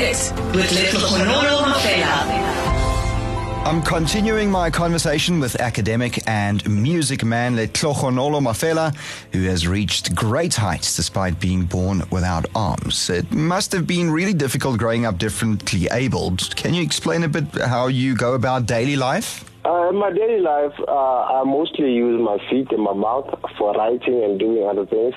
it with Letlhogonolo Mafela. I'm continuing my conversation with academic and music man Letlhogonolo Mafela, who has reached great heights despite being born without arms. It must have been really difficult growing up differently abled. Can you explain a bit how you go about daily life? Uh, in my daily life, uh, I mostly use my feet and my mouth for writing and doing other things.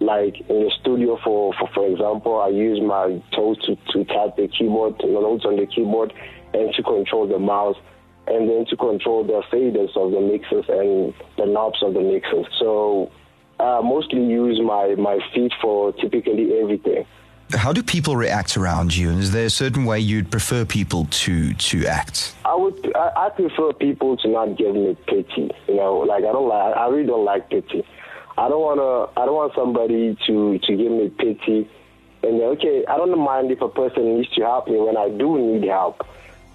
Like in the studio, for, for, for example, I use my toes to, to type the keyboard, the notes on the keyboard, and to control the mouse, and then to control the faders of the mixers and the knobs of the mixers. So I mostly use my, my feet for typically everything. How do people react around you? And is there a certain way you'd prefer people to, to act? I would. I, I prefer people to not give me pity. You know, like I don't like. I really don't like pity. I don't wanna. I don't want somebody to to give me pity. And okay, I don't mind if a person needs to help me when I do need help,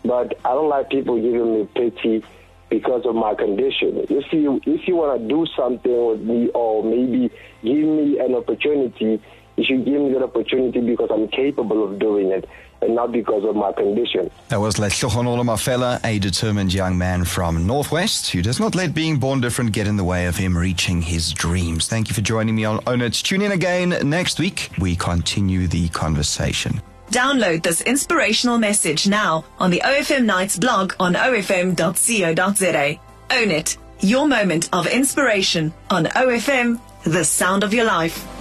but I don't like people giving me pity because of my condition. If you if you want to do something with me or maybe give me an opportunity, you should give opportunity because I'm capable of doing it and not because of my condition. That was Letlhogonolo Mafela, a determined young man from Northwest who does not let being born different get in the way of him reaching his dreams. Thank you for joining me on Own It. Tune in again next week. We continue the conversation. Download this inspirational message now on the OFM Nights blog on ofm.co.za. Own it. Your moment of inspiration on OFM, the sound of your life.